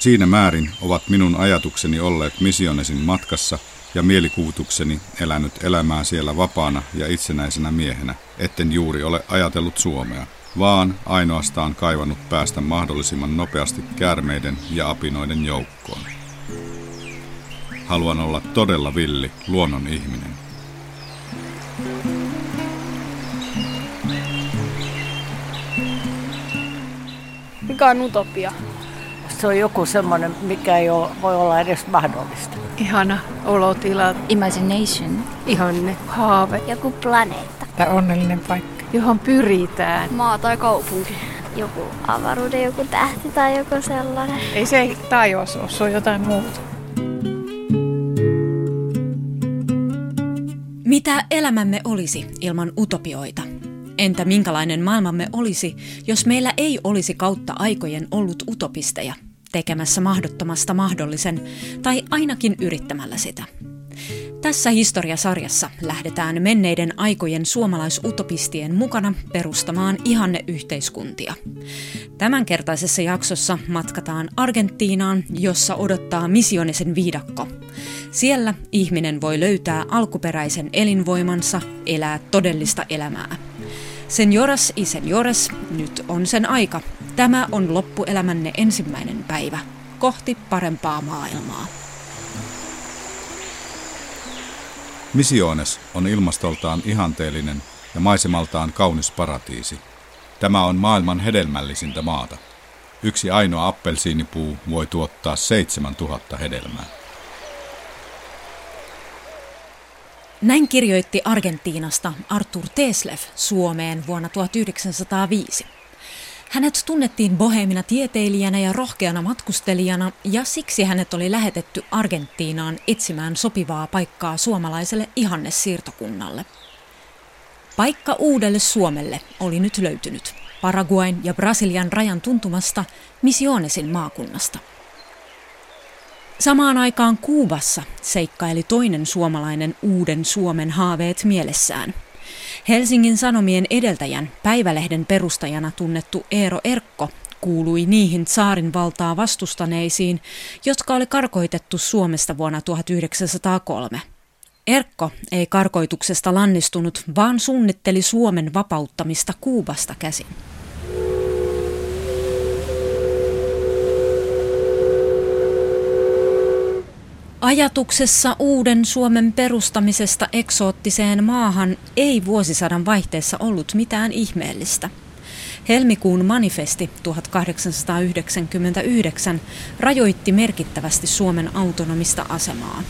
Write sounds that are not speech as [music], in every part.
Siinä määrin ovat minun ajatukseni olleet missionesin matkassa ja mielikuvitukseni elänyt elämää siellä vapaana ja itsenäisenä miehenä, etten juuri ole ajatellut Suomea, vaan ainoastaan kaivannut päästä mahdollisimman nopeasti käärmeiden ja apinoiden joukkoon. Haluan olla todella villi, luonnon ihminen. Mikä on utopia? Se on joku semmoinen, mikä ei ole, voi olla edes mahdollista. Ihana olotila. Imagination. Ihanne. Haave. Joku planeetta. Tai onnellinen paikka. Johon pyritään. Maa tai kaupunki. Joku avaruuden joku tähti tai joku sellainen. Ei se taivas ole, se on jotain muuta. Mitä elämämme olisi ilman utopioita? Entä minkälainen maailmamme olisi, jos meillä ei olisi kautta aikojen ollut utopisteja, tekemässä mahdottomasta mahdollisen tai ainakin yrittämällä sitä? Tässä historiasarjassa lähdetään menneiden aikojen suomalaisutopistien mukana perustamaan ihanneyhteiskuntia. Tämänkertaisessa jaksossa matkataan Argentiinaan, jossa odottaa missionisen viidakko. Siellä ihminen voi löytää alkuperäisen elinvoimansa, elää todellista elämää. Senioras y seniores, nyt on sen aika. Tämä on loppuelämänne ensimmäinen päivä kohti parempaa maailmaa. Misiones on ilmastoltaan ihanteellinen ja maisemaltaan kaunis paratiisi. Tämä on maailman hedelmällisintä maata. Yksi ainoa appelsiinipuu voi tuottaa 7000 hedelmää. Näin kirjoitti Argentiinasta Arthur Teslev Suomeen vuonna 1905. Hänet tunnettiin bohemina tieteilijänä ja rohkeana matkustelijana ja siksi hänet oli lähetetty Argentiinaan etsimään sopivaa paikkaa suomalaiselle ihannesiirtokunnalle. Paikka uudelle Suomelle oli nyt löytynyt Paraguain ja Brasilian rajan tuntumasta Misionesin maakunnasta. Samaan aikaan Kuubassa seikkaili toinen suomalainen uuden Suomen haaveet mielessään – Helsingin Sanomien edeltäjän päivälehden perustajana tunnettu Eero Erkko kuului niihin saarin valtaa vastustaneisiin, jotka oli karkoitettu Suomesta vuonna 1903. Erkko ei karkoituksesta lannistunut, vaan suunnitteli Suomen vapauttamista Kuubasta käsin. Ajatuksessa uuden Suomen perustamisesta eksoottiseen maahan ei vuosisadan vaihteessa ollut mitään ihmeellistä. Helmikuun manifesti 1899 rajoitti merkittävästi Suomen autonomista asemaa.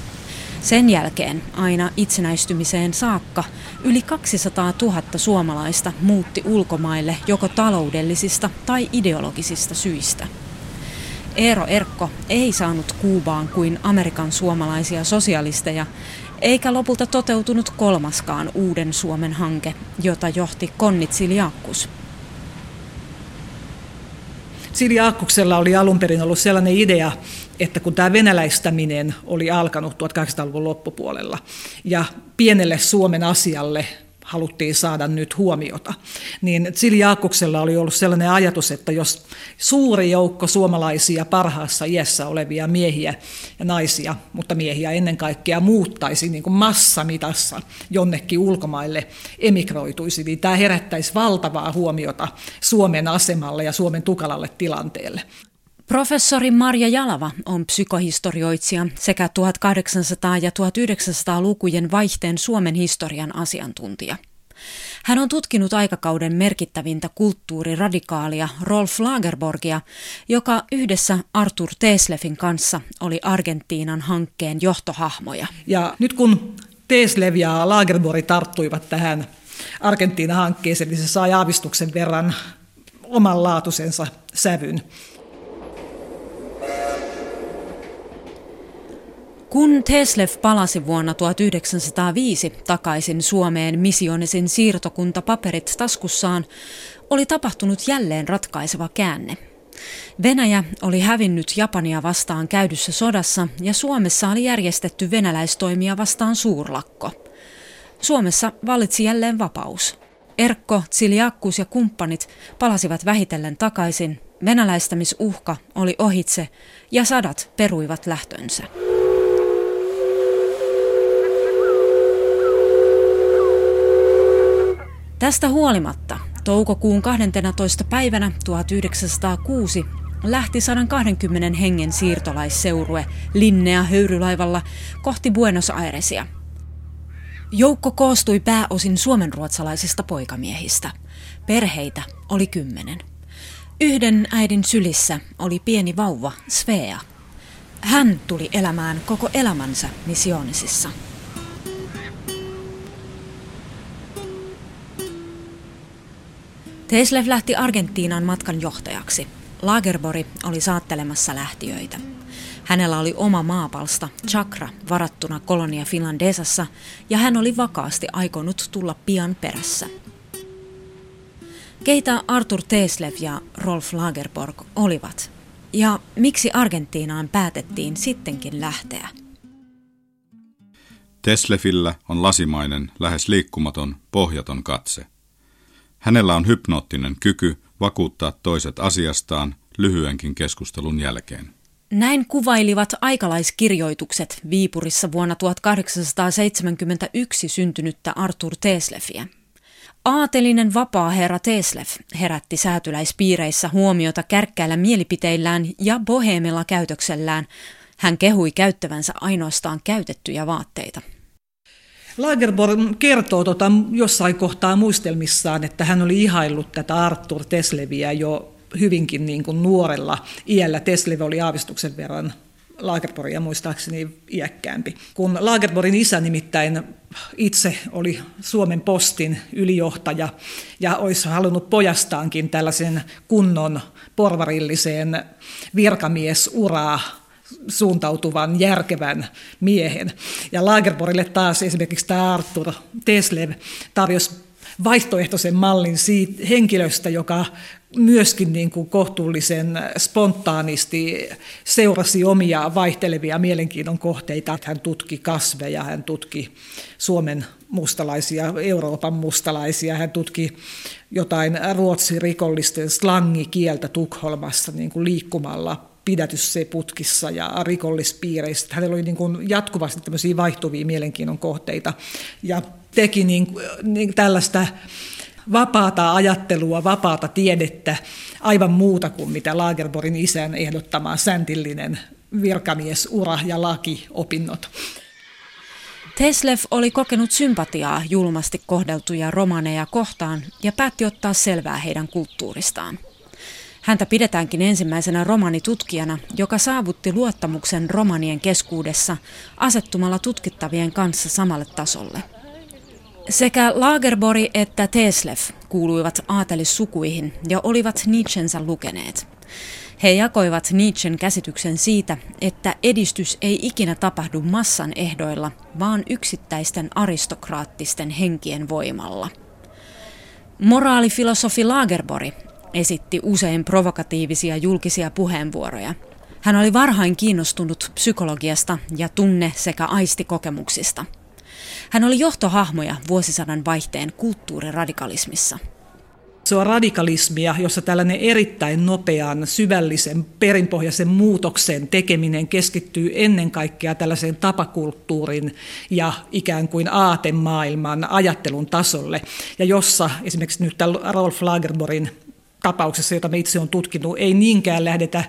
Sen jälkeen aina itsenäistymiseen saakka yli 200 000 suomalaista muutti ulkomaille joko taloudellisista tai ideologisista syistä. Eero Erkko ei saanut Kuubaan kuin Amerikan suomalaisia sosialisteja, eikä lopulta toteutunut kolmaskaan uuden Suomen hanke, jota johti Konnit Siljakkus. Siljakkuksella oli alun perin ollut sellainen idea, että kun tämä venäläistäminen oli alkanut 1800-luvun loppupuolella ja pienelle Suomen asialle haluttiin saada nyt huomiota. Niin Jaakkuksella oli ollut sellainen ajatus, että jos suuri joukko suomalaisia parhaassa iässä olevia miehiä ja naisia, mutta miehiä ennen kaikkea muuttaisi niin kuin massamitassa jonnekin ulkomaille emigroituisi, niin tämä herättäisi valtavaa huomiota Suomen asemalle ja Suomen tukalalle tilanteelle. Professori Marja Jalava on psykohistorioitsija sekä 1800- ja 1900-lukujen vaihteen Suomen historian asiantuntija. Hän on tutkinut aikakauden merkittävintä kulttuuriradikaalia Rolf Lagerborgia, joka yhdessä Arthur Teslefin kanssa oli Argentiinan hankkeen johtohahmoja. Ja nyt kun Teslev ja Lagerborg tarttuivat tähän Argentiina-hankkeeseen, niin se sai aavistuksen verran omanlaatuisensa sävyn. Kun Teslev palasi vuonna 1905 takaisin Suomeen missionisin siirtokuntapaperit taskussaan, oli tapahtunut jälleen ratkaiseva käänne. Venäjä oli hävinnyt Japania vastaan käydyssä sodassa ja Suomessa oli järjestetty venäläistoimia vastaan suurlakko. Suomessa valitsi jälleen vapaus. Erkko, Tsiliakkus ja kumppanit palasivat vähitellen takaisin Venäläistämisuhka oli ohitse ja sadat peruivat lähtönsä. Tästä huolimatta toukokuun 12. päivänä 1906 lähti 120 hengen siirtolaisseurue Linnea höyrylaivalla kohti Buenos Airesia. Joukko koostui pääosin suomenruotsalaisista poikamiehistä. Perheitä oli kymmenen. Yhden äidin sylissä oli pieni vauva, Svea. Hän tuli elämään koko elämänsä missionisissa. Teslev lähti Argentiinan matkan johtajaksi. Lagerbori oli saattelemassa lähtiöitä. Hänellä oli oma maapalsta, chakra, varattuna kolonia Finlandesassa, ja hän oli vakaasti aikonut tulla pian perässä. Keitä Arthur Teslev ja Rolf Lagerborg olivat? Ja miksi Argentiinaan päätettiin sittenkin lähteä? Teslefillä on lasimainen, lähes liikkumaton, pohjaton katse. Hänellä on hypnoottinen kyky vakuuttaa toiset asiastaan lyhyenkin keskustelun jälkeen. Näin kuvailivat aikalaiskirjoitukset Viipurissa vuonna 1871 syntynyttä Arthur Teslefiä. Aatelinen vapaa herra Teslev herätti säätyläispiireissä huomiota kärkkäillä mielipiteillään ja boheemilla käytöksellään. Hän kehui käyttävänsä ainoastaan käytettyjä vaatteita. Lagerborg kertoo tota jossain kohtaa muistelmissaan, että hän oli ihaillut tätä Arthur Tesleviä jo hyvinkin niin kuin nuorella iällä. Teslev oli aavistuksen verran Lagerborgia muistaakseni iäkkäämpi. Kun Lagerborgin isä nimittäin itse oli Suomen postin ylijohtaja ja olisi halunnut pojastaankin tällaisen kunnon porvarilliseen virkamiesuraa suuntautuvan, järkevän miehen. Ja Lagerborille taas esimerkiksi tämä Arthur Teslev tarjosi vaihtoehtoisen mallin siitä henkilöstä, joka myöskin niin kuin kohtuullisen spontaanisti seurasi omia vaihtelevia mielenkiinnon kohteita. Hän tutki kasveja, hän tutki Suomen mustalaisia, Euroopan mustalaisia, hän tutki jotain ruotsin rikollisten slangikieltä Tukholmassa niin kuin liikkumalla pidätysputkissa ja rikollispiireissä. Hänellä oli niin kuin jatkuvasti tämmöisiä vaihtuvia mielenkiinnon kohteita ja teki niin, niin tällaista vapaata ajattelua, vapaata tiedettä, aivan muuta kuin mitä Lagerborin isän ehdottama säntillinen virkamiesura ja lakiopinnot. Teslev oli kokenut sympatiaa julmasti kohdeltuja romaneja kohtaan ja päätti ottaa selvää heidän kulttuuristaan. Häntä pidetäänkin ensimmäisenä romanitutkijana, joka saavutti luottamuksen romanien keskuudessa asettumalla tutkittavien kanssa samalle tasolle. Sekä Lagerbori että Teslev kuuluivat aatelissukuihin ja olivat Nietzschensä lukeneet. He jakoivat Nietzschen käsityksen siitä, että edistys ei ikinä tapahdu massan ehdoilla, vaan yksittäisten aristokraattisten henkien voimalla. Moraalifilosofi Lagerbori esitti usein provokatiivisia julkisia puheenvuoroja. Hän oli varhain kiinnostunut psykologiasta ja tunne- sekä aistikokemuksista. Hän oli johtohahmoja vuosisadan vaihteen kulttuuriradikalismissa. Se on radikalismia, jossa tällainen erittäin nopean, syvällisen, perinpohjaisen muutoksen tekeminen keskittyy ennen kaikkea tällaiseen tapakulttuurin ja ikään kuin aatemaailman ajattelun tasolle, ja jossa esimerkiksi nyt Rolf Lagerborin tapauksessa, jota me itse on tutkinut, ei niinkään lähdetä,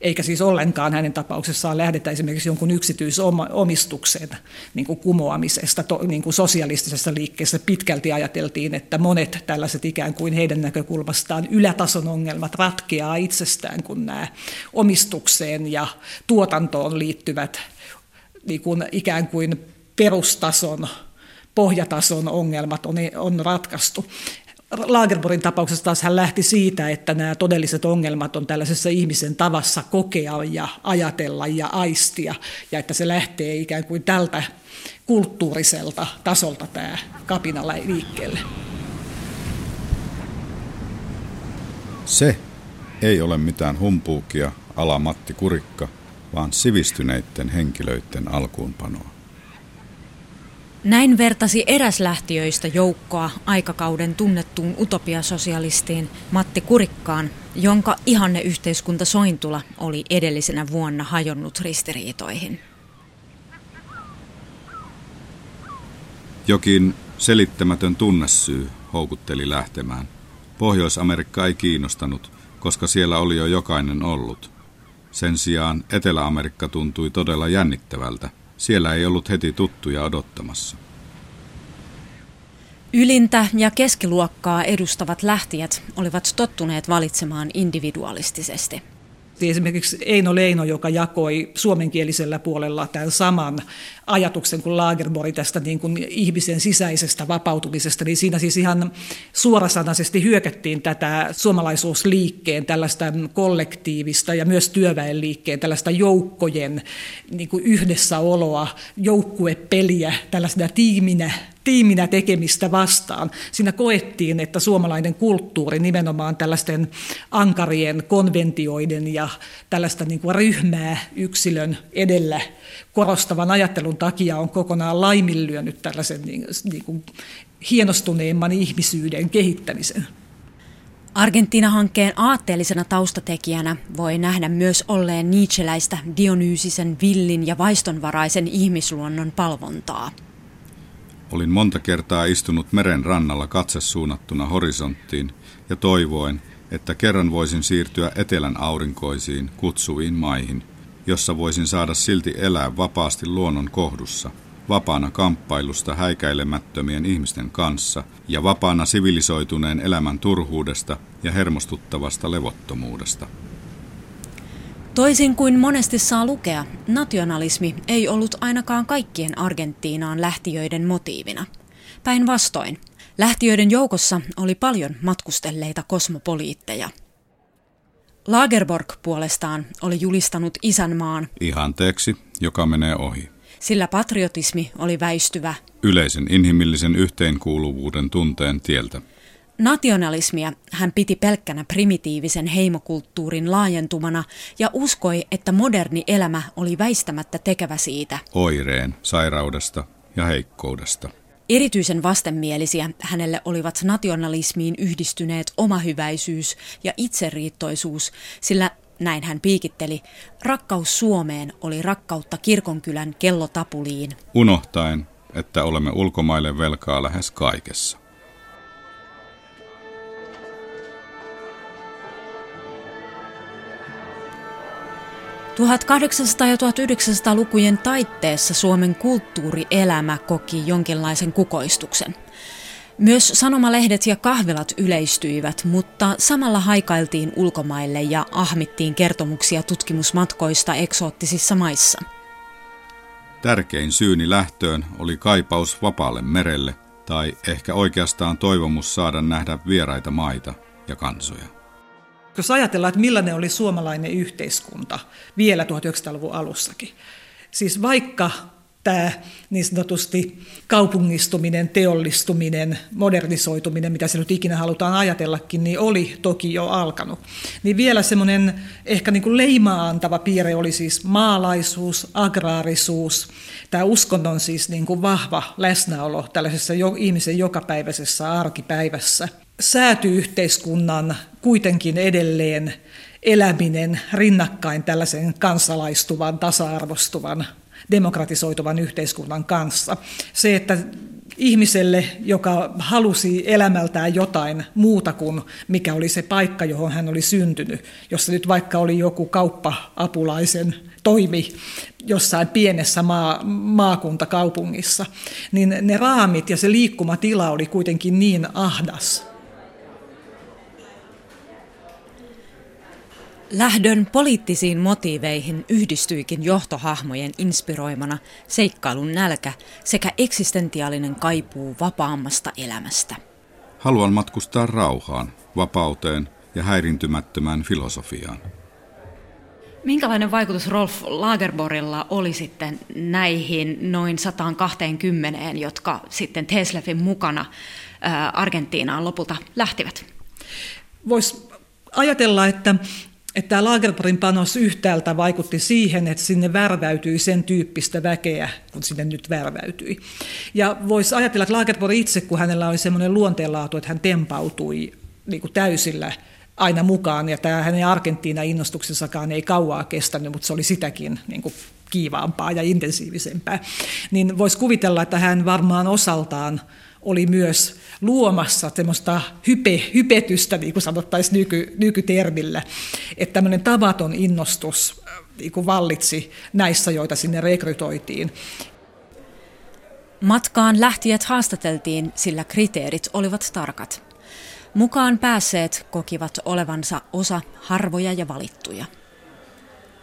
eikä siis ollenkaan hänen tapauksessaan lähdetä esimerkiksi jonkun yksityisomistuksen niin kuin kumoamisesta to, niin kuin sosialistisessa liikkeessä. Pitkälti ajateltiin, että monet tällaiset ikään kuin heidän näkökulmastaan ylätason ongelmat ratkeaa itsestään, kun nämä omistukseen ja tuotantoon liittyvät niin kuin ikään kuin perustason pohjatason ongelmat on, on ratkaistu. Lagerborgin tapauksessa taas hän lähti siitä, että nämä todelliset ongelmat on tällaisessa ihmisen tavassa kokea ja ajatella ja aistia, ja että se lähtee ikään kuin tältä kulttuuriselta tasolta tämä kapinalla liikkeelle. Se ei ole mitään humpuukia ala Matti Kurikka, vaan sivistyneiden henkilöiden alkuunpanoa. Näin vertasi eräs lähtiöistä joukkoa aikakauden tunnettuun utopiasosialistiin Matti Kurikkaan, jonka ihanne yhteiskunta Sointula oli edellisenä vuonna hajonnut ristiriitoihin. Jokin selittämätön tunnesyy houkutteli lähtemään. Pohjois-Amerikka ei kiinnostanut, koska siellä oli jo jokainen ollut. Sen sijaan Etelä-Amerikka tuntui todella jännittävältä. Siellä ei ollut heti tuttuja odottamassa. Ylintä ja keskiluokkaa edustavat lähtijät olivat tottuneet valitsemaan individualistisesti. Esimerkiksi Eino Leino, joka jakoi suomenkielisellä puolella tämän saman ajatuksen kuin Lagerborg tästä niin kuin ihmisen sisäisestä vapautumisesta, niin siinä siis ihan suorasanaisesti hyökättiin tätä suomalaisuusliikkeen tällaista kollektiivista ja myös työväenliikkeen tällaista joukkojen niin kuin yhdessäoloa, joukkuepeliä, tällaisena tiiminä tiiminä tekemistä vastaan. Siinä koettiin, että suomalainen kulttuuri nimenomaan tällaisten ankarien konventioiden ja tällaista niin kuin ryhmää yksilön edellä korostavan ajattelun takia on kokonaan laiminlyönyt tällaisen niin, niin kuin hienostuneemman ihmisyyden kehittämisen. Argentiina-hankkeen aatteellisena taustatekijänä voi nähdä myös olleen Nietzscheläistä Dionyysisen villin ja vaistonvaraisen ihmisluonnon palvontaa. Olin monta kertaa istunut meren rannalla katse suunnattuna horisonttiin ja toivoen, että kerran voisin siirtyä etelän aurinkoisiin, kutsuviin maihin, jossa voisin saada silti elää vapaasti luonnon kohdussa, vapaana kamppailusta häikäilemättömien ihmisten kanssa ja vapaana sivilisoituneen elämän turhuudesta ja hermostuttavasta levottomuudesta. Toisin kuin monesti saa lukea, nationalismi ei ollut ainakaan kaikkien Argentiinaan lähtiöiden motiivina. Päinvastoin, lähtiöiden joukossa oli paljon matkustelleita kosmopoliitteja. Lagerborg puolestaan oli julistanut isänmaan ihanteeksi, joka menee ohi. Sillä patriotismi oli väistyvä yleisen inhimillisen yhteenkuuluvuuden tunteen tieltä. Nationalismia hän piti pelkkänä primitiivisen heimokulttuurin laajentumana ja uskoi, että moderni elämä oli väistämättä tekevä siitä. Oireen, sairaudesta ja heikkoudesta. Erityisen vastenmielisiä hänelle olivat nationalismiin yhdistyneet omahyväisyys ja itseriittoisuus, sillä näin hän piikitteli, rakkaus Suomeen oli rakkautta kirkonkylän kellotapuliin. Unohtaen, että olemme ulkomaille velkaa lähes kaikessa. 1800- ja 1900-lukujen taitteessa Suomen kulttuurielämä koki jonkinlaisen kukoistuksen. Myös sanomalehdet ja kahvilat yleistyivät, mutta samalla haikailtiin ulkomaille ja ahmittiin kertomuksia tutkimusmatkoista eksoottisissa maissa. Tärkein syyni lähtöön oli kaipaus vapaalle merelle, tai ehkä oikeastaan toivomus saada nähdä vieraita maita ja kansoja. Jos ajatellaan, että millainen oli suomalainen yhteiskunta vielä 1900-luvun alussakin. Siis vaikka tämä niin sanotusti kaupungistuminen, teollistuminen, modernisoituminen, mitä se nyt ikinä halutaan ajatellakin, niin oli toki jo alkanut. Niin vielä semmoinen ehkä niin kuin leimaa antava piirre oli siis maalaisuus, agraarisuus, tämä uskonnon siis niin kuin vahva läsnäolo tällaisessa jo, ihmisen jokapäiväisessä arkipäivässä – säätyyhteiskunnan kuitenkin edelleen eläminen rinnakkain tällaisen kansalaistuvan, tasa-arvostuvan, demokratisoituvan yhteiskunnan kanssa. Se, että ihmiselle, joka halusi elämältään jotain muuta kuin mikä oli se paikka, johon hän oli syntynyt, jossa nyt vaikka oli joku kauppa-apulaisen toimi jossain pienessä maa, maakuntakaupungissa, niin ne raamit ja se liikkumatila oli kuitenkin niin ahdas, Lähdön poliittisiin motiiveihin yhdistyikin johtohahmojen inspiroimana seikkailun nälkä sekä eksistentiaalinen kaipuu vapaammasta elämästä. Haluan matkustaa rauhaan, vapauteen ja häirintymättömään filosofiaan. Minkälainen vaikutus Rolf Lagerborilla oli sitten näihin noin 120, jotka sitten Teslefin mukana Argentiinaan lopulta lähtivät? Voisi ajatella, että että tämä Lagerborgin panos yhtäältä vaikutti siihen, että sinne värväytyi sen tyyppistä väkeä, kun sinne nyt värväytyi. Ja voisi ajatella, että Lagerborg itse, kun hänellä oli semmoinen luonteenlaatu, että hän tempautui niin kuin täysillä aina mukaan, ja tämä hänen Argentiina-innostuksensakaan ei kauaa kestänyt, mutta se oli sitäkin niin kuin kiivaampaa ja intensiivisempää, niin voisi kuvitella, että hän varmaan osaltaan oli myös luomassa semmoista hype, hypetystä, niin kuin sanottaisiin nyky, nykytermillä, että tämmöinen tavaton innostus äh, niin kuin vallitsi näissä, joita sinne rekrytoitiin. Matkaan lähtijät haastateltiin, sillä kriteerit olivat tarkat. Mukaan päässeet kokivat olevansa osa harvoja ja valittuja.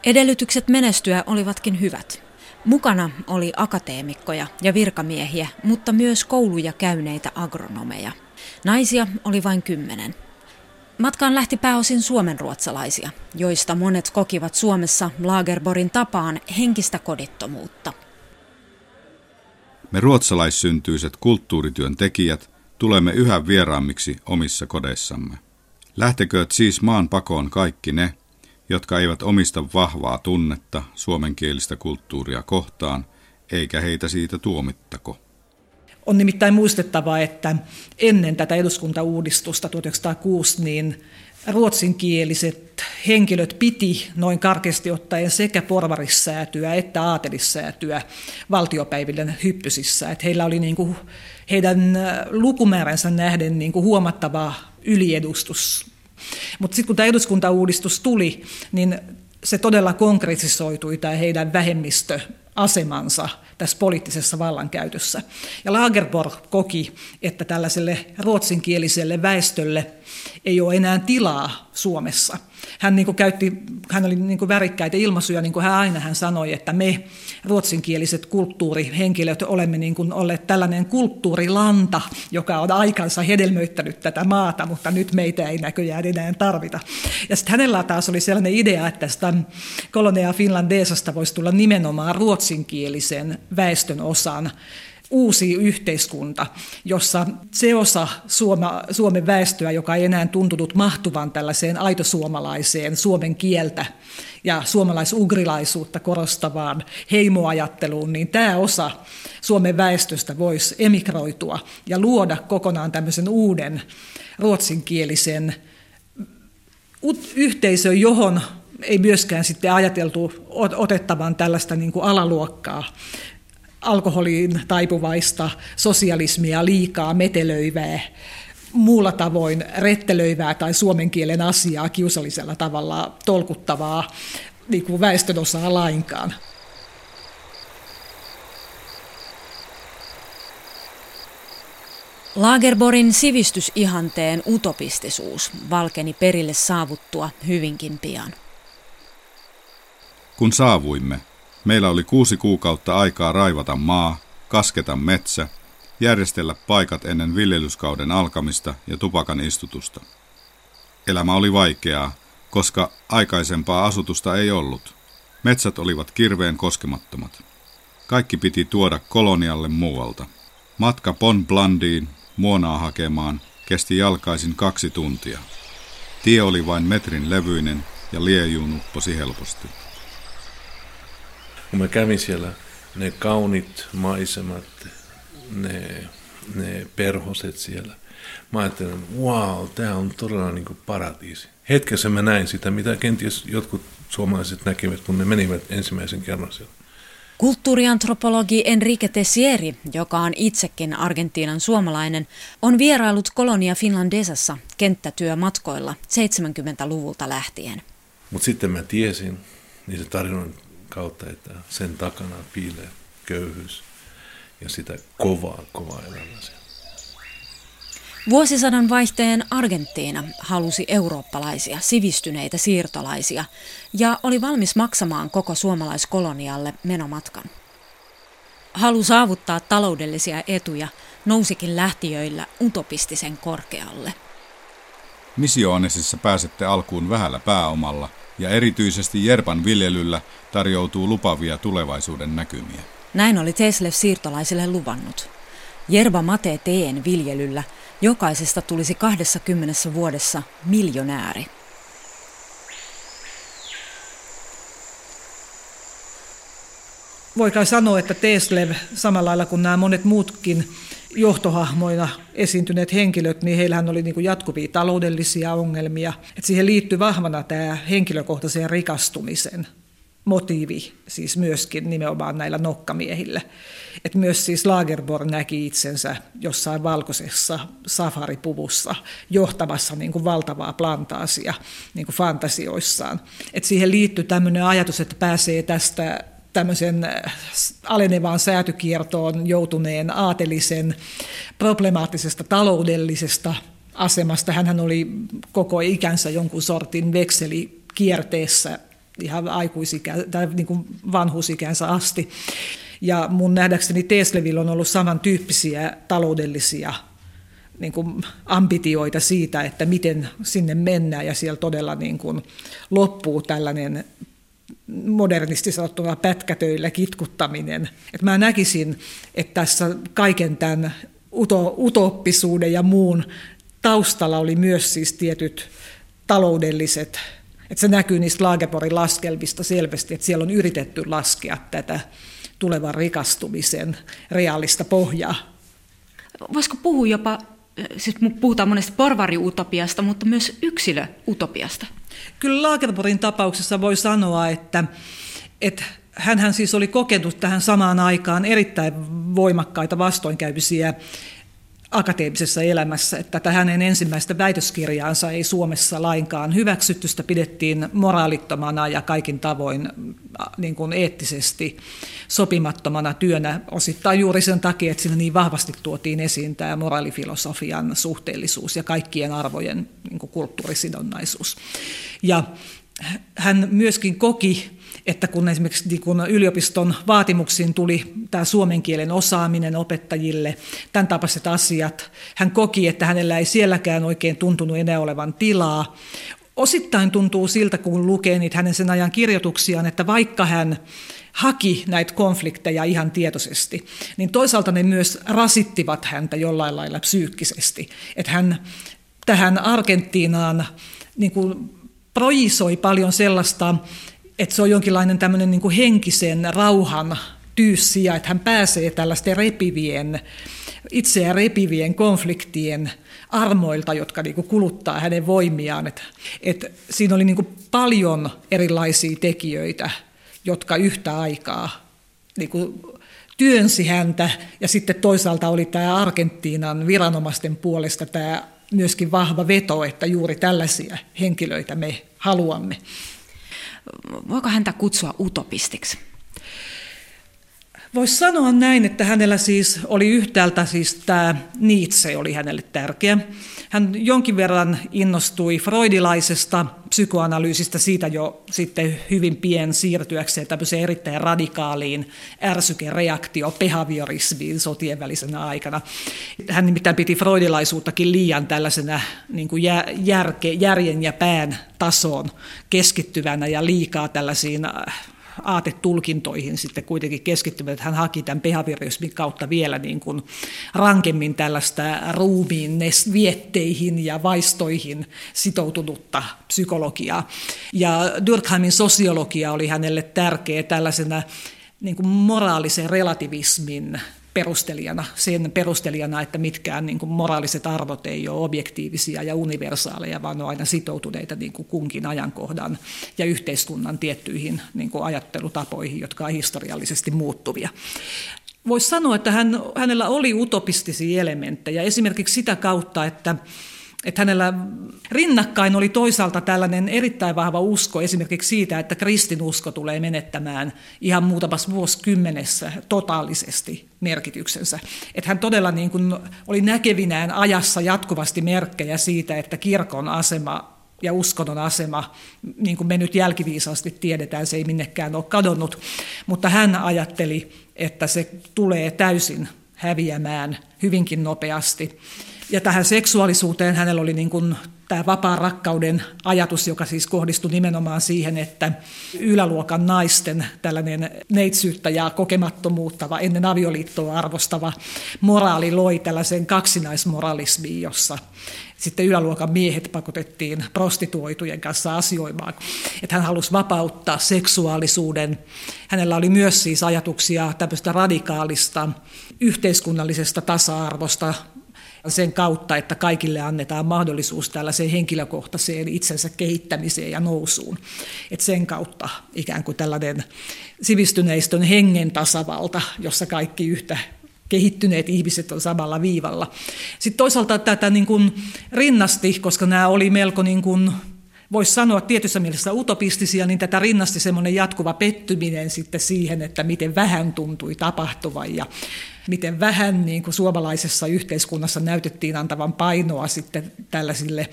Edellytykset menestyä olivatkin hyvät. Mukana oli akateemikkoja ja virkamiehiä, mutta myös kouluja käyneitä agronomeja. Naisia oli vain kymmenen. Matkaan lähti pääosin suomenruotsalaisia, joista monet kokivat Suomessa Lagerborin tapaan henkistä kodittomuutta. Me ruotsalaissyntyiset kulttuurityön tekijät tulemme yhä vieraammiksi omissa kodeissamme. Lähtekööt siis maan pakoon kaikki ne, jotka eivät omista vahvaa tunnetta suomenkielistä kulttuuria kohtaan, eikä heitä siitä tuomittako. On nimittäin muistettava, että ennen tätä eduskuntauudistusta 1906 niin ruotsinkieliset henkilöt piti noin karkeasti ottaen sekä porvarissäätyä että aatelissäätyä valtiopäiville hyppysissä. Että heillä oli niin kuin heidän lukumääränsä nähden niin kuin huomattava yliedustus mutta sitten kun tämä eduskuntauudistus tuli, niin se todella konkretisoitui tämä heidän vähemmistöasemansa tässä poliittisessa vallankäytössä. Ja Lagerborg koki, että tällaiselle ruotsinkieliselle väestölle ei ole enää tilaa Suomessa. Hän niin kuin käytti, hän oli niin kuin värikkäitä ilmaisuja, niin kuin hän aina hän sanoi, että me ruotsinkieliset kulttuurihenkilöt olemme niin kuin olleet tällainen kulttuurilanta, joka on aikansa hedelmöittänyt tätä maata, mutta nyt meitä ei näköjään enää tarvita. Ja sitten hänellä taas oli sellainen idea, että tästä Kolonia Finlandesasta voisi tulla nimenomaan ruotsinkielisen väestön osan uusi yhteiskunta, jossa se osa Suoma, Suomen väestöä, joka ei enää tuntunut mahtuvan tällaiseen aitosuomalaiseen suomen kieltä ja suomalaisugrilaisuutta korostavaan heimoajatteluun, niin tämä osa Suomen väestöstä voisi emigroitua ja luoda kokonaan tämmöisen uuden ruotsinkielisen yhteisön, johon ei myöskään sitten ajateltu otettavan tällaista niin kuin alaluokkaa alkoholiin taipuvaista sosialismia liikaa metelöivää, muulla tavoin rettelöivää tai suomen kielen asiaa kiusallisella tavalla tolkuttavaa niin kuin väestönosaa lainkaan. Lagerborin sivistysihanteen utopistisuus valkeni perille saavuttua hyvinkin pian. Kun saavuimme, Meillä oli kuusi kuukautta aikaa raivata maa, kasketa metsä, järjestellä paikat ennen viljelyskauden alkamista ja tupakan istutusta. Elämä oli vaikeaa, koska aikaisempaa asutusta ei ollut. Metsät olivat kirveen koskemattomat. Kaikki piti tuoda kolonialle muualta. Matka Pon Blandiin, muonaa hakemaan, kesti jalkaisin kaksi tuntia. Tie oli vain metrin levyinen ja liejuun upposi helposti kun mä kävin siellä, ne kaunit maisemat, ne, ne perhoset siellä, mä ajattelin, wow, tämä on todella niin kuin paratiisi. Hetkessä mä näin sitä, mitä kenties jotkut suomalaiset näkevät, kun ne menivät ensimmäisen kerran siellä. Kulttuuriantropologi Enrique Tessieri, joka on itsekin Argentiinan suomalainen, on vierailut Kolonia Finlandesassa kenttätyömatkoilla 70-luvulta lähtien. Mutta sitten mä tiesin niitä tarinan kautta, että sen takana piilee köyhyys ja sitä kovaa, kovaa elämää. Vuosisadan vaihteen Argentiina halusi eurooppalaisia, sivistyneitä siirtolaisia ja oli valmis maksamaan koko suomalaiskolonialle menomatkan. Halu saavuttaa taloudellisia etuja nousikin lähtiöillä utopistisen korkealle. Missioonesissa pääsette alkuun vähällä pääomalla ja erityisesti Jerpan viljelyllä tarjoutuu lupavia tulevaisuuden näkymiä. Näin oli Teslev siirtolaisille luvannut. Jerba Mate Teen viljelyllä jokaisesta tulisi 20 vuodessa miljonääri. Voi sanoa, että Teslev samalla lailla kuin nämä monet muutkin johtohahmoina esiintyneet henkilöt, niin heillähän oli niin kuin jatkuvia taloudellisia ongelmia. Et siihen liittyy vahvana tämä henkilökohtaisen rikastumisen motiivi siis myöskin nimenomaan näillä nokkamiehillä. Et myös siis Lagerborg näki itsensä jossain valkoisessa safaripuvussa johtamassa niin kuin valtavaa plantaasia niin kuin fantasioissaan. Et siihen liittyy tämmöinen ajatus, että pääsee tästä tämmöisen äh, alenevaan säätykiertoon joutuneen aatelisen problemaattisesta taloudellisesta asemasta. Hän oli koko ikänsä jonkun sortin vekselikierteessä ihan aikuisikä, tai niin kuin vanhuusikänsä asti. Ja mun nähdäkseni Teslevillä on ollut samantyyppisiä taloudellisia niin kuin ambitioita siitä, että miten sinne mennään, ja siellä todella niin kuin loppuu tällainen modernisti sanottuna pätkätöillä kitkuttaminen. Et mä näkisin, että tässä kaiken tämän uto, utoppisuuden ja muun taustalla oli myös siis tietyt taloudelliset, että se näkyy niistä Lagerborgin laskelmista selvästi, että siellä on yritetty laskea tätä tulevan rikastumisen reaalista pohjaa. Voisiko puhua jopa, siis puhutaan monesti porvariutopiasta, mutta myös yksilöutopiasta? Kyllä Lagerborgin tapauksessa voi sanoa, että, että hän siis oli kokenut tähän samaan aikaan erittäin voimakkaita vastoinkäymisiä akateemisessa elämässä, että tätä hänen ensimmäistä väitöskirjaansa ei Suomessa lainkaan hyväksytty, sitä pidettiin moraalittomana ja kaikin tavoin niin kuin eettisesti sopimattomana työnä, osittain juuri sen takia, että siinä niin vahvasti tuotiin esiin tämä moraalifilosofian suhteellisuus ja kaikkien arvojen niin kuin kulttuurisidonnaisuus. Ja hän myöskin koki että kun esimerkiksi niin kun yliopiston vaatimuksiin tuli tämä suomen kielen osaaminen opettajille, tämän tapaiset asiat, hän koki, että hänellä ei sielläkään oikein tuntunut enää olevan tilaa. Osittain tuntuu siltä, kun lukee niitä hänen sen ajan kirjoituksiaan, että vaikka hän haki näitä konflikteja ihan tietoisesti, niin toisaalta ne myös rasittivat häntä jollain lailla psyykkisesti. Että hän tähän Argentiinaan niin kuin projisoi paljon sellaista että se on jonkinlainen tämmöinen niin henkisen rauhan tyyssiä, että hän pääsee tällaisten repivien, itseään repivien konfliktien armoilta, jotka niin kuin kuluttaa hänen voimiaan. Että, että siinä oli niin kuin paljon erilaisia tekijöitä, jotka yhtä aikaa niin kuin työnsi häntä, ja sitten toisaalta oli tämä Argentiinan viranomaisten puolesta tämä myöskin vahva veto, että juuri tällaisia henkilöitä me haluamme voiko häntä kutsua utopistiksi? Voisi sanoa näin, että hänellä siis oli yhtäältä siis tämä Nietzsche oli hänelle tärkeä. Hän jonkin verran innostui freudilaisesta psykoanalyysistä siitä jo sitten hyvin pien siirtyäkseen tämmöiseen erittäin radikaaliin ärsykereaktio behaviorismiin sotien välisenä aikana. Hän nimittäin piti freudilaisuuttakin liian tällaisena niin kuin järke, järjen ja pään tasoon keskittyvänä ja liikaa tällaisiin äh, aatetulkintoihin sitten kuitenkin keskittyvät, että hän haki tämän behaviorismin kautta vielä niin kuin rankemmin tällaista ruumiin vietteihin ja vaistoihin sitoutunutta psykologiaa. Ja Durkheimin sosiologia oli hänelle tärkeä tällaisena niin kuin moraalisen relativismin perustelijana, sen perustelijana, että mitkään niin kuin moraaliset arvot ei ole objektiivisia ja universaaleja, vaan on aina sitoutuneita niin kuin kunkin ajankohdan ja yhteiskunnan tiettyihin niin kuin ajattelutapoihin, jotka ovat historiallisesti muuttuvia. Voisi sanoa, että hän, hänellä oli utopistisia elementtejä, esimerkiksi sitä kautta, että että hänellä rinnakkain oli toisaalta tällainen erittäin vahva usko esimerkiksi siitä, että kristinusko tulee menettämään ihan muutamassa vuosikymmenessä totaalisesti merkityksensä. Että hän todella niin kuin oli näkevinään ajassa jatkuvasti merkkejä siitä, että kirkon asema ja uskonnon asema, niin kuin me nyt jälkiviisaasti tiedetään, se ei minnekään ole kadonnut, mutta hän ajatteli, että se tulee täysin häviämään hyvinkin nopeasti. Ja tähän seksuaalisuuteen hänellä oli niin kuin tämä vapaan rakkauden ajatus, joka siis kohdistui nimenomaan siihen, että yläluokan naisten tällainen neitsyyttä ja kokemattomuutta ennen avioliittoa arvostava moraali loi tällaisen kaksinaismoralismiin, jossa sitten yläluokan miehet pakotettiin prostituoitujen kanssa asioimaan. Että hän halusi vapauttaa seksuaalisuuden. Hänellä oli myös siis ajatuksia tämmöistä radikaalista yhteiskunnallisesta tasa-arvosta, sen kautta, että kaikille annetaan mahdollisuus tällaiseen henkilökohtaiseen itsensä kehittämiseen ja nousuun. Et sen kautta ikään kuin tällainen sivistyneistön hengen tasavalta, jossa kaikki yhtä kehittyneet ihmiset on samalla viivalla. Sitten toisaalta tätä niin kuin rinnasti, koska nämä oli melko niin kuin voisi sanoa tietyssä mielessä utopistisia, niin tätä rinnasti semmoinen jatkuva pettyminen sitten siihen, että miten vähän tuntui tapahtuvan ja miten vähän niin kuin suomalaisessa yhteiskunnassa näytettiin antavan painoa sitten tällaisille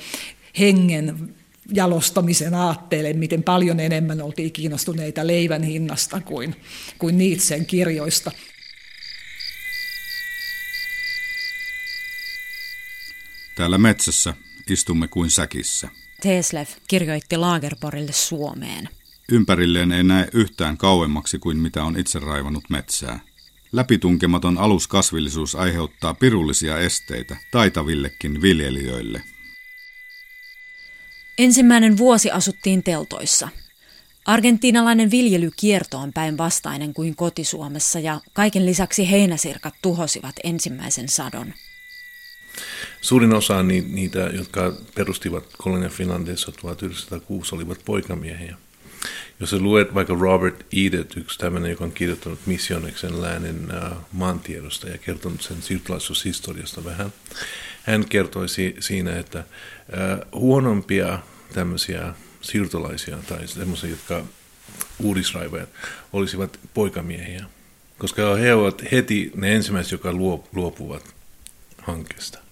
hengen jalostamisen aatteelle, miten paljon enemmän oltiin kiinnostuneita leivän hinnasta kuin, kuin Nietzschen kirjoista. Täällä metsässä istumme kuin säkissä. Teslev kirjoitti Lagerborille Suomeen. Ympärilleen ei näe yhtään kauemmaksi kuin mitä on itse raivannut metsää. Läpitunkematon aluskasvillisuus aiheuttaa pirullisia esteitä taitavillekin viljelijöille. Ensimmäinen vuosi asuttiin teltoissa. Argentiinalainen viljelykierto on päinvastainen kuin kotisuomessa ja kaiken lisäksi heinäsirkat tuhosivat ensimmäisen sadon. Suurin osa niitä, jotka perustivat Kolonia Finlandissa 1906, olivat poikamiehiä. Jos sä luet vaikka Robert Edet, yksi tämmöinen, joka on kirjoittanut Missioneksen läänen uh, maantiedosta ja kertonut sen siirtolaisuushistoriasta vähän, hän kertoi si- siinä, että uh, huonompia tämmöisiä siirtolaisia tai semmoisia, jotka uudisraivajat olisivat poikamiehiä, koska he ovat heti ne ensimmäiset, jotka luopuvat hankkeesta.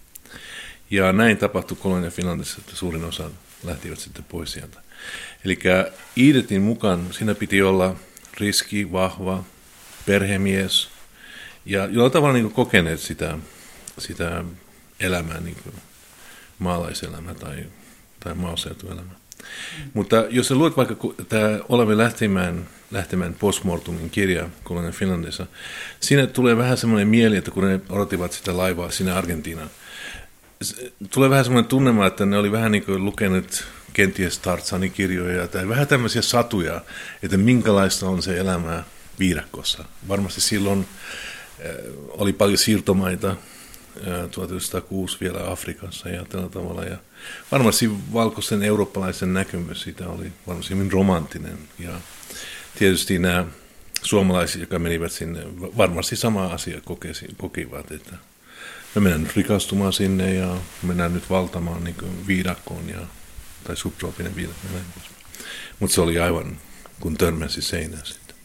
Ja näin tapahtui Kolonia Finlandissa, että suurin osa lähtivät sitten pois sieltä. Eli Iidetin mukaan siinä piti olla riski, vahva, perhemies ja jollain tavalla niin kokeneet sitä, sitä elämää, niin kuin maalaiselämää tai, tai maaseutuelämää. Mm. Mutta jos sä luet vaikka tämä Olemme lähtemään, lähtemään postmortumin kirja Kolonia Finlandissa, siinä tulee vähän semmoinen mieli, että kun ne odottivat sitä laivaa sinne Argentiinaan, tulee vähän semmoinen tunnelma, että ne oli vähän niin kuin lukenut kenties Tartsanin kirjoja tai vähän tämmöisiä satuja, että minkälaista on se elämä viidakossa. Varmasti silloin äh, oli paljon siirtomaita, äh, 1906 vielä Afrikassa ja tällä tavalla. Ja varmasti valkoisen eurooppalaisen näkymys siitä oli varmasti hyvin romanttinen. Ja tietysti nämä suomalaiset, jotka menivät sinne, varmasti sama asia kokivat, että me mennään nyt rikastumaan sinne ja mennään nyt valtamaan niin viidakkoon ja, tai subtroopinen viidakko. Mutta se oli aivan kun törmäsi seinään sitten.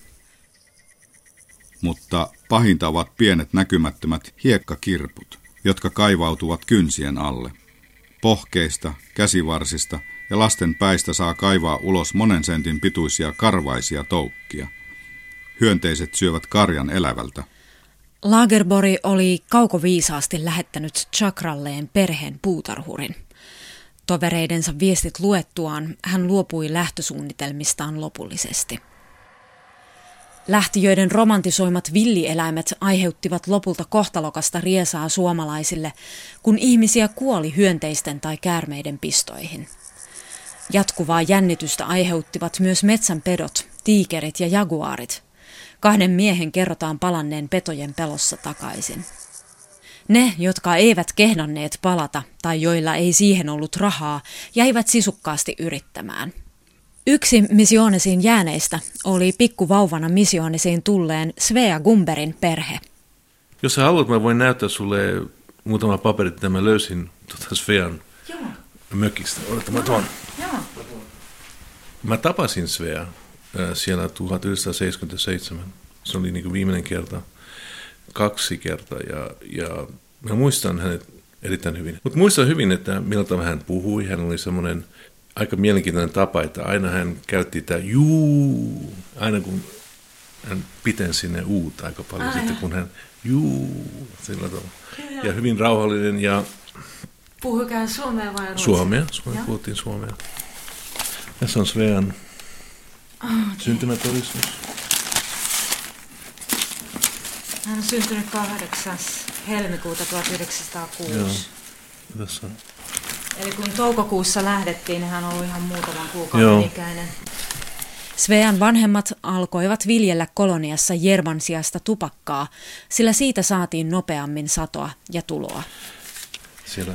Mutta pahinta ovat pienet näkymättömät hiekkakirput, jotka kaivautuvat kynsien alle. Pohkeista, käsivarsista ja lasten päistä saa kaivaa ulos monen sentin pituisia karvaisia toukkia. Hyönteiset syövät karjan elävältä – Lagerbori oli kaukoviisaasti lähettänyt Chakralleen perheen puutarhurin. Tovereidensa viestit luettuaan hän luopui lähtösuunnitelmistaan lopullisesti. Lähtiöiden romantisoimat villieläimet aiheuttivat lopulta kohtalokasta riesaa suomalaisille, kun ihmisiä kuoli hyönteisten tai käärmeiden pistoihin. Jatkuvaa jännitystä aiheuttivat myös metsänpedot, tiikerit ja jaguaarit – Kahden miehen kerrotaan palanneen petojen pelossa takaisin. Ne, jotka eivät kehnanneet palata tai joilla ei siihen ollut rahaa, jäivät sisukkaasti yrittämään. Yksi missionesiin jääneistä oli pikkuvauvana missionesiin tulleen Svea Gumberin perhe. Jos sä haluat, mä voin näyttää sulle muutama paperi, että mä löysin tuota Svean Joo. mökistä. Odota, mä tuon. Joo. Mä tapasin Svea siellä 1977. Se oli niin kuin viimeinen kerta, kaksi kertaa ja, ja mä muistan hänet erittäin hyvin. Mutta muistan hyvin, että miltä hän puhui. Hän oli semmoinen aika mielenkiintoinen tapa, että aina hän käytti tämä juu, aina kun hän piten sinne uut aika paljon, sitten kun hän juu, sillä tavalla. Ja hyvin rauhallinen ja Puhukaa suomea vai ruotsia? Suomea, Suomea puhuttiin suomea. Tässä on Svean Ah, syntymätodistus. Hän on syntynyt 8. helmikuuta 1906. Joo. Tässä on. Eli kun toukokuussa lähdettiin, niin hän ollut ihan muutaman kuukauden Joo. ikäinen. Svean vanhemmat alkoivat viljellä koloniassa jervan sijasta tupakkaa, sillä siitä saatiin nopeammin satoa ja tuloa. Siellä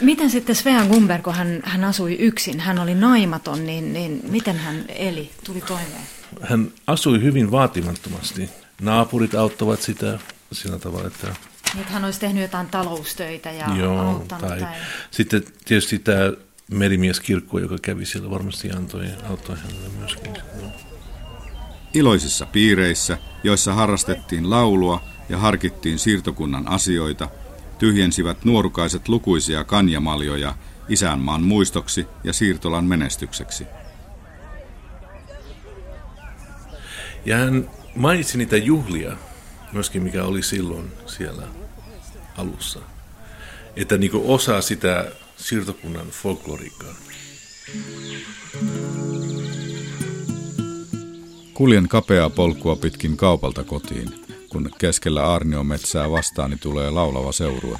Miten sitten Svea Gumber, kun hän, hän asui yksin, hän oli naimaton, niin, niin miten hän eli, tuli toimeen? hän asui hyvin vaatimattomasti. Naapurit auttavat sitä sillä tavalla, että Niin, että hän olisi tehnyt jotain taloustöitä ja joo, auttanut. tai Tai... sitten tietysti tämä merimieskirkko, joka kävi siellä, varmasti antoi auttoi hänelle myöskin. Iloisissa piireissä, joissa harrastettiin laulua ja harkittiin siirtokunnan asioita, tyhjensivät nuorukaiset lukuisia kanjamaljoja isänmaan muistoksi ja siirtolan menestykseksi. Ja hän mainitsi niitä juhlia myöskin, mikä oli silloin siellä alussa. Että niin osa sitä siirtokunnan folkloriikkaa. Kuljen kapeaa polkua pitkin kaupalta kotiin, kun keskellä aarniometsää vastaani tulee laulava seurue.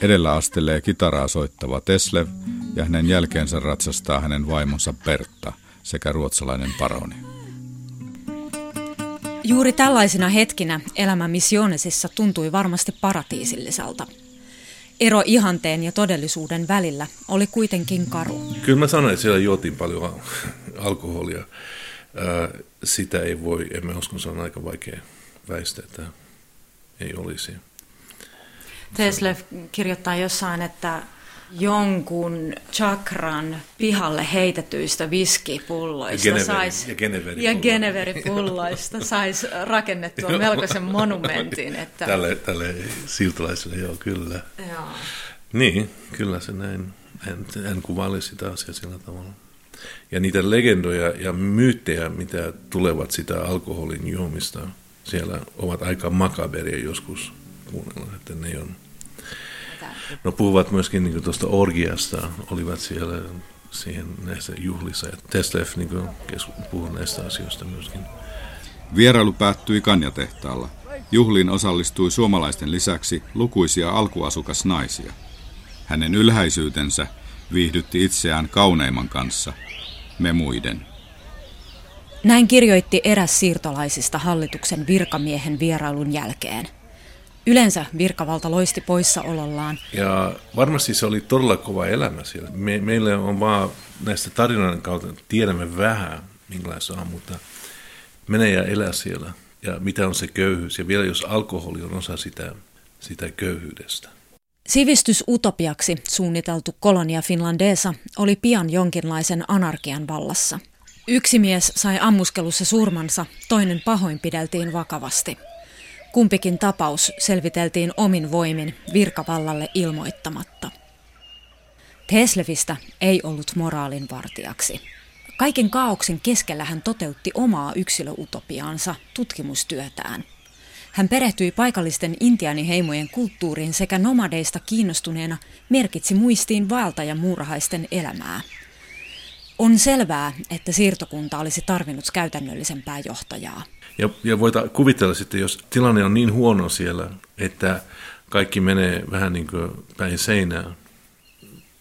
Edellä astelee kitaraa soittava Teslev ja hänen jälkeensä ratsastaa hänen vaimonsa Pertta sekä ruotsalainen paroni. Juuri tällaisina hetkinä elämä Missionesissa tuntui varmasti paratiisilliselta. Ero ihanteen ja todellisuuden välillä oli kuitenkin karu. Kyllä mä sanoin, että siellä juotiin paljon al- alkoholia. Ää, Sitä ei voi, en mä uskon, se on aika vaikea väistää, että ei olisi. Teslev kirjoittaa jossain, että jonkun chakran pihalle heitetyistä viskipulloista Ja Geneveri- sais, ja Geneveripulloista. ja Geneveripulloista [laughs] saisi rakennettua melkoisen monumentin. Että, Tälle, tälle siirtolaiselle, joo, kyllä. joo. Niin, kyllä se näin. En, en kuvaile sitä asiaa sillä tavalla. Ja niitä legendoja ja myyttejä, mitä tulevat sitä alkoholin juomista, siellä ovat aika makaberia joskus kuunnella, että ne on. No puhuvat myöskin niin tuosta orgiasta, olivat siellä siihen näissä juhlissa. Ja Teslev niin puhuu näistä asioista myöskin. Vierailu päättyi Kanjatehtaalla. Juhliin osallistui suomalaisten lisäksi lukuisia alkuasukasnaisia. Hänen ylhäisyytensä viihdytti itseään kauneimman kanssa, me muiden. Näin kirjoitti eräs siirtolaisista hallituksen virkamiehen vierailun jälkeen. Yleensä virkavalta loisti poissaolollaan, Ja varmasti se oli todella kova elämä siellä. Me, meillä on vaan näistä tarinoiden kautta, tiedämme vähän, minkälaista on, mutta mene ja elä siellä. Ja mitä on se köyhyys. Ja vielä jos alkoholi on osa sitä, sitä köyhyydestä. Sivistysutopiaksi suunniteltu kolonia Finlandesa oli pian jonkinlaisen anarkian vallassa. Yksi mies sai ammuskelussa surmansa, toinen pahoinpideltiin vakavasti. Kumpikin tapaus selviteltiin omin voimin virkavallalle ilmoittamatta. Teslevistä ei ollut moraalin vartijaksi. Kaiken kaauksen keskellä hän toteutti omaa yksilöutopiaansa, tutkimustyötään. Hän perehtyi paikallisten intiaaniheimojen kulttuuriin sekä nomadeista kiinnostuneena merkitsi muistiin vaeltajan muurahaisten elämää. On selvää, että siirtokunta olisi tarvinnut käytännöllisempää johtajaa. Ja, ja voita kuvitella sitten, jos tilanne on niin huono siellä, että kaikki menee vähän niin kuin päin seinää,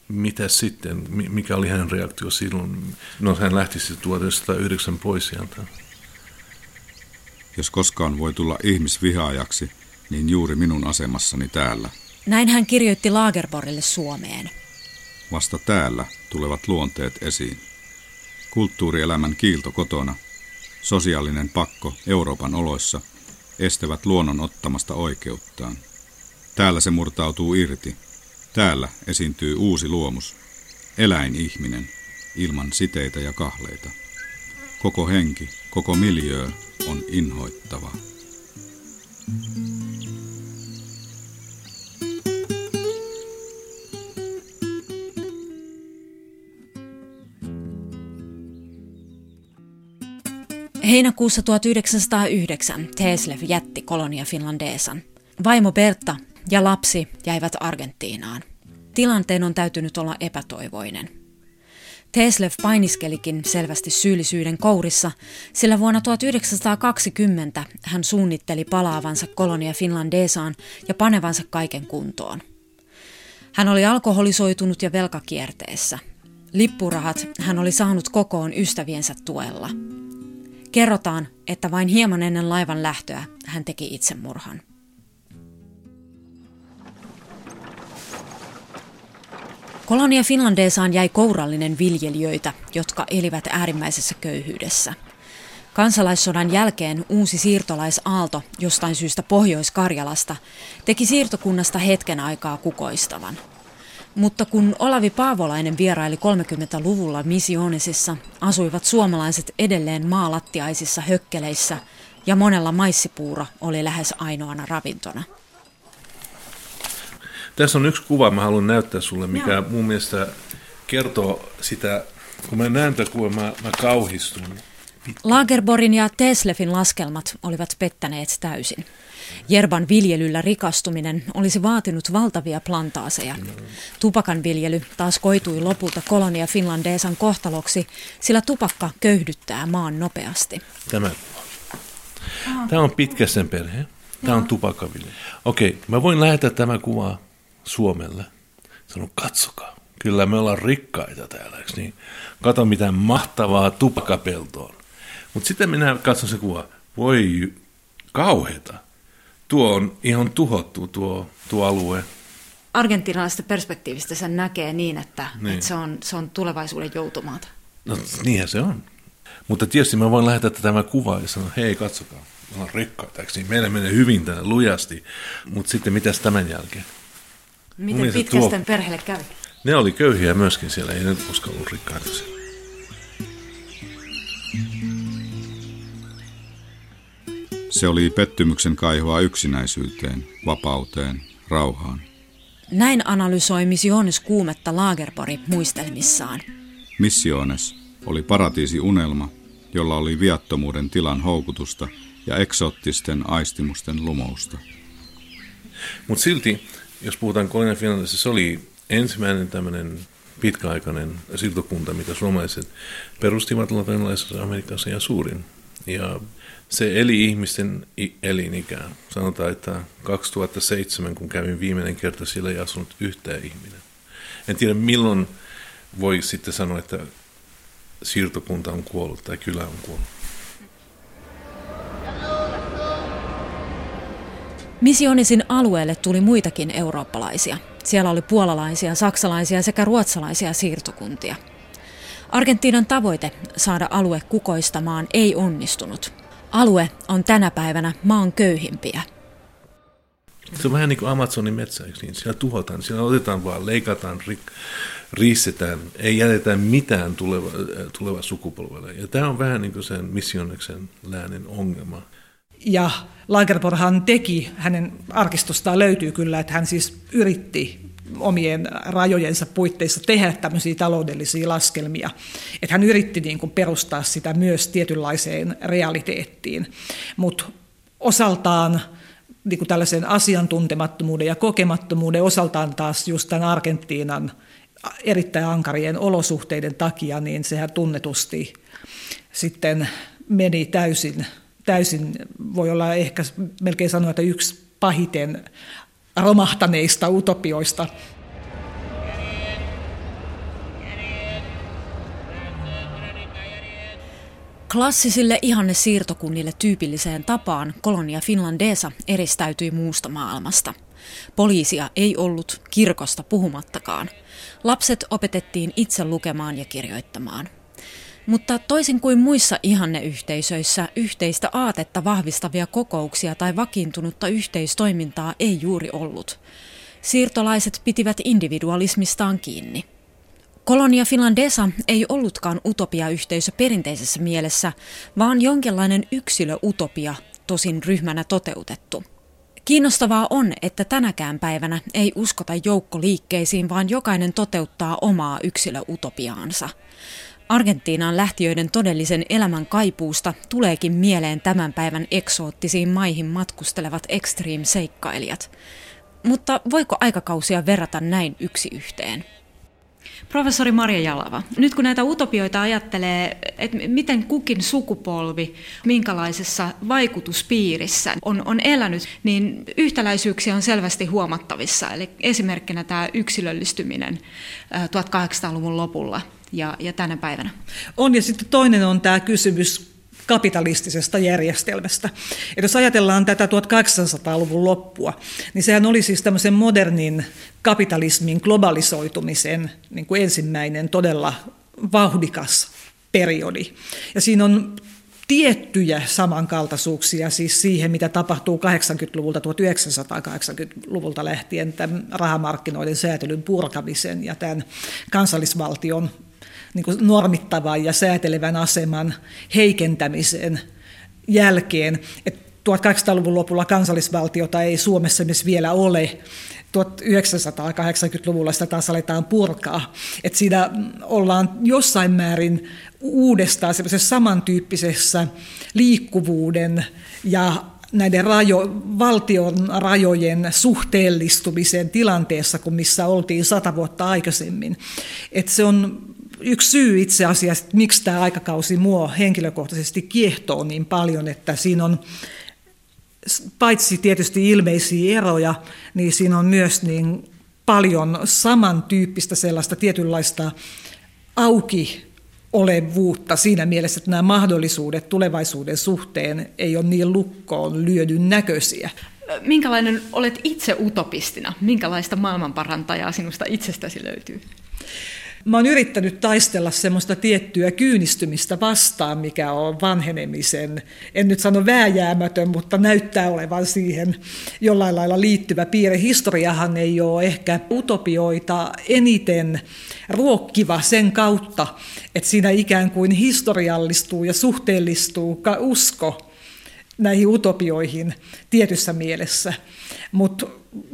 mitä sitten, Mi- mikä oli hänen reaktio silloin? No hän lähti sitten 1909 pois sieltä. Jos koskaan voi tulla ihmisvihaajaksi, niin juuri minun asemassani täällä. Näin hän kirjoitti Lagerborille Suomeen. Vasta täällä tulevat luonteet esiin. Kulttuurielämän kiilto kotona, sosiaalinen pakko Euroopan oloissa estävät luonnon ottamasta oikeuttaan. Täällä se murtautuu irti. Täällä esiintyy uusi luomus, eläinihminen, ilman siteitä ja kahleita. Koko henki, koko miljöö on inhoittava. Heinäkuussa 1909 Teslev jätti kolonia Finlandesan. Vaimo Bertta ja lapsi jäivät Argentiinaan. Tilanteen on täytynyt olla epätoivoinen. Teslev painiskelikin selvästi syyllisyyden kourissa, sillä vuonna 1920 hän suunnitteli palaavansa kolonia Finlandesaan ja panevansa kaiken kuntoon. Hän oli alkoholisoitunut ja velkakierteessä. Lippurahat hän oli saanut kokoon ystäviensä tuella. Kerrotaan, että vain hieman ennen laivan lähtöä hän teki itsemurhan. Kolonia Finlandesaan jäi kourallinen viljelijöitä, jotka elivät äärimmäisessä köyhyydessä. Kansalaissodan jälkeen uusi siirtolaisaalto jostain syystä Pohjois-Karjalasta teki siirtokunnasta hetken aikaa kukoistavan. Mutta kun Olavi Paavolainen vieraili 30-luvulla Missionesissa, asuivat suomalaiset edelleen maalattiaisissa hökkeleissä ja monella maissipuuro oli lähes ainoana ravintona. Tässä on yksi kuva, mä haluan näyttää sulle, mikä Joo. mun mielestä kertoo sitä, kun mä näen tätä kuvaa, mä, mä kauhistun. Lagerborin ja Teslefin laskelmat olivat pettäneet täysin. Jerban viljelyllä rikastuminen olisi vaatinut valtavia plantaaseja. Tupakan viljely taas koitui lopulta kolonia Finlandeesan kohtaloksi, sillä tupakka köyhdyttää maan nopeasti. Tämä Tämä on pitkäsen perhe. Tämä on tupakaviljely. Okei, mä voin lähettää tämä kuva Suomelle. Sano, katsokaa, kyllä me ollaan rikkaita täällä, eikö niin? Kato, mitä mahtavaa tupakapeltoa on. Mutta sitten minä katson se kuva, voi kauheita. Tuo on ihan tuhottu tuo, tuo alue. Argentinalaisesta perspektiivistä sen näkee niin, että, niin. että se, on, se on tulevaisuuden joutumaata. No niinhän se on. Mutta tietysti mä voin lähettää tämä kuva ja sanoa, hei katsokaa, me ollaan rikkaita, niin? Meillä menee hyvin tänne lujasti. Mutta sitten mitäs tämän jälkeen? Miten pitkästen tuo... perheelle kävi? Ne oli köyhiä myöskin siellä, ei ne koskaan ollut rikkaita siellä. Se oli pettymyksen kaihoa yksinäisyyteen, vapauteen, rauhaan. Näin analysoi Missiones kuumetta Lagerpori muistelmissaan. Missiones oli paratiisi unelma, jolla oli viattomuuden tilan houkutusta ja eksoottisten aistimusten lumousta. Mutta silti, jos puhutaan Kolonian Finlandissa, se oli ensimmäinen tämmöinen pitkäaikainen siirtokunta, mitä suomalaiset perustivat latinalaisessa Amerikassa ja suurin. Ja se eli ihmisten elinikään. Sanotaan, että 2007, kun kävin viimeinen kerta, siellä ei asunut yhtään ihminen. En tiedä, milloin voi sitten sanoa, että siirtokunta on kuollut tai kylä on kuollut. Missionisin alueelle tuli muitakin eurooppalaisia. Siellä oli puolalaisia, saksalaisia sekä ruotsalaisia siirtokuntia. Argentiinan tavoite saada alue kukoistamaan ei onnistunut. Alue on tänä päivänä maan köyhimpiä. Se on vähän niin kuin Amazonin metsä, niin? Siellä tuhotaan, siellä otetaan vaan, leikataan, rik- riistetään, ei jätetä mitään tuleva, tuleva sukupolvelle. Ja tämä on vähän niin kuin sen missioneksen läänen ongelma. Ja Lagerborhan teki, hänen arkistostaan löytyy kyllä, että hän siis yritti omien rajojensa puitteissa tehdä tämmöisiä taloudellisia laskelmia. Että hän yritti niin kuin perustaa sitä myös tietynlaiseen realiteettiin, mutta osaltaan niin kuin tällaisen asiantuntemattomuuden ja kokemattomuuden osaltaan taas just tämän Argentiinan erittäin ankarien olosuhteiden takia, niin sehän tunnetusti sitten meni täysin, täysin voi olla ehkä melkein sanoa, että yksi pahiten romahtaneista utopioista. Klassisille ihanne siirtokunnille tyypilliseen tapaan kolonia Finlandesa eristäytyi muusta maailmasta. Poliisia ei ollut, kirkosta puhumattakaan. Lapset opetettiin itse lukemaan ja kirjoittamaan. Mutta toisin kuin muissa ihanneyhteisöissä, yhteistä aatetta vahvistavia kokouksia tai vakiintunutta yhteistoimintaa ei juuri ollut. Siirtolaiset pitivät individualismistaan kiinni. Kolonia Finlandesa ei ollutkaan utopia-yhteisö perinteisessä mielessä, vaan jonkinlainen yksilöutopia, tosin ryhmänä toteutettu. Kiinnostavaa on, että tänäkään päivänä ei uskota joukkoliikkeisiin, vaan jokainen toteuttaa omaa yksilöutopiaansa. Argentiinaan lähtiöiden todellisen elämän kaipuusta tuleekin mieleen tämän päivän eksoottisiin maihin matkustelevat extreme-seikkailijat. Mutta voiko aikakausia verrata näin yksi yhteen? Professori Marja Jalava, nyt kun näitä utopioita ajattelee, että miten kukin sukupolvi, minkälaisessa vaikutuspiirissä on, on elänyt, niin yhtäläisyyksiä on selvästi huomattavissa. Eli esimerkkinä tämä yksilöllistyminen 1800-luvun lopulla ja, ja tänä päivänä. On, ja sitten toinen on tämä kysymys kapitalistisesta järjestelmästä. Et jos ajatellaan tätä 1800-luvun loppua, niin sehän oli siis tämmöisen modernin kapitalismin globalisoitumisen niin kuin ensimmäinen todella vauhdikas periodi. Ja siinä on tiettyjä samankaltaisuuksia siis siihen, mitä tapahtuu 80-luvulta 1980-luvulta lähtien tämän rahamarkkinoiden säätelyn purkamisen ja tämän kansallisvaltion niin kuin normittavan ja säätelevän aseman heikentämisen jälkeen. Et 1800-luvun lopulla kansallisvaltiota ei Suomessa myös vielä ole. 1980-luvulla sitä taas aletaan purkaa. Et siinä ollaan jossain määrin uudestaan samantyyppisessä liikkuvuuden ja näiden rajo, valtion rajojen suhteellistumisen tilanteessa kuin missä oltiin sata vuotta aikaisemmin. Et se on yksi syy itse asiassa, että miksi tämä aikakausi mua henkilökohtaisesti kiehtoo niin paljon, että siinä on paitsi tietysti ilmeisiä eroja, niin siinä on myös niin paljon samantyyppistä sellaista tietynlaista auki olevuutta siinä mielessä, että nämä mahdollisuudet tulevaisuuden suhteen ei ole niin lukkoon lyödyn näköisiä. Minkälainen olet itse utopistina? Minkälaista maailmanparantajaa sinusta itsestäsi löytyy? Mä oon yrittänyt taistella semmoista tiettyä kyynistymistä vastaan, mikä on vanhenemisen, en nyt sano vääjäämätön, mutta näyttää olevan siihen jollain lailla liittyvä piirre. Historiahan ei ole ehkä utopioita eniten ruokkiva sen kautta, että siinä ikään kuin historiallistuu ja suhteellistuu usko näihin utopioihin tietyssä mielessä. Mutta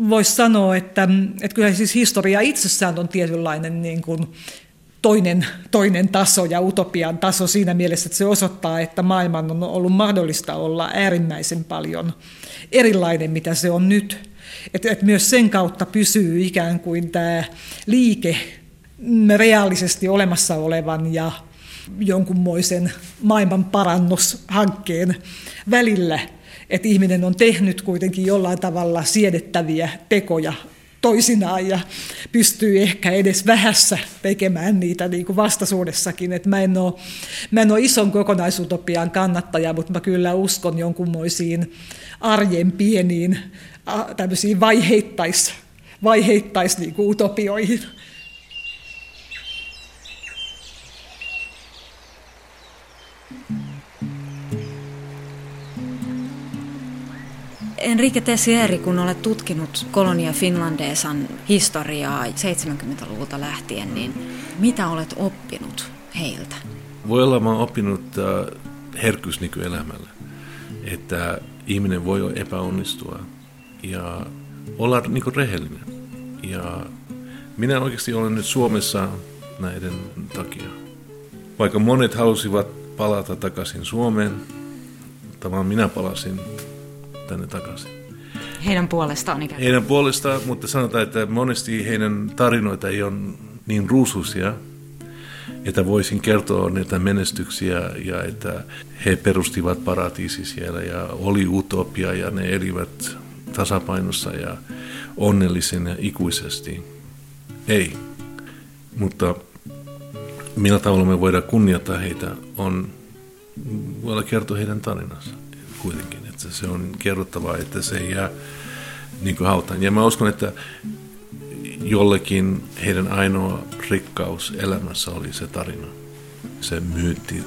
voisi sanoa, että, että kyllä siis historia itsessään on tietynlainen niin kuin toinen, toinen taso ja utopian taso siinä mielessä, että se osoittaa, että maailman on ollut mahdollista olla äärimmäisen paljon erilainen, mitä se on nyt. Että, että myös sen kautta pysyy ikään kuin tämä liike reaalisesti olemassa olevan ja jonkunmoisen maailman parannushankkeen välillä – että ihminen on tehnyt kuitenkin jollain tavalla siedettäviä tekoja toisinaan ja pystyy ehkä edes vähässä tekemään niitä niin kuin vastaisuudessakin. Et mä, en ole, mä en ole ison kokonaisuutopian kannattaja, mutta mä kyllä uskon jonkunmoisiin arjen pieniin tämmöisiin vaiheittais, vaiheittais niin utopioihin. Enrique Tessieri, kun olet tutkinut Kolonia Finlandesan historiaa 70-luvulta lähtien, niin mitä olet oppinut heiltä? Voi olla, mä oppinut äh, herkkyys nykyelämällä, että ihminen voi epäonnistua ja olla niin rehellinen. Ja minä oikeasti olen nyt Suomessa näiden takia. Vaikka monet halusivat palata takaisin Suomeen, tavallaan minä palasin tänne takaisin. Heidän puolestaan ikään Heidän puolestaan, mutta sanotaan, että monesti heidän tarinoita ei ole niin ruusuisia, että voisin kertoa näitä menestyksiä ja että he perustivat paratiisi siellä ja oli utopia ja ne elivät tasapainossa ja onnellisena ikuisesti. Ei. Mutta millä tavalla me voidaan kunnioittaa heitä on, voida kertoa heidän tarinansa kuitenkin että se on kerrottavaa, että se ei jää niin kuin hautaan. Ja mä uskon, että jollekin heidän ainoa rikkaus elämässä oli se tarina, se myytti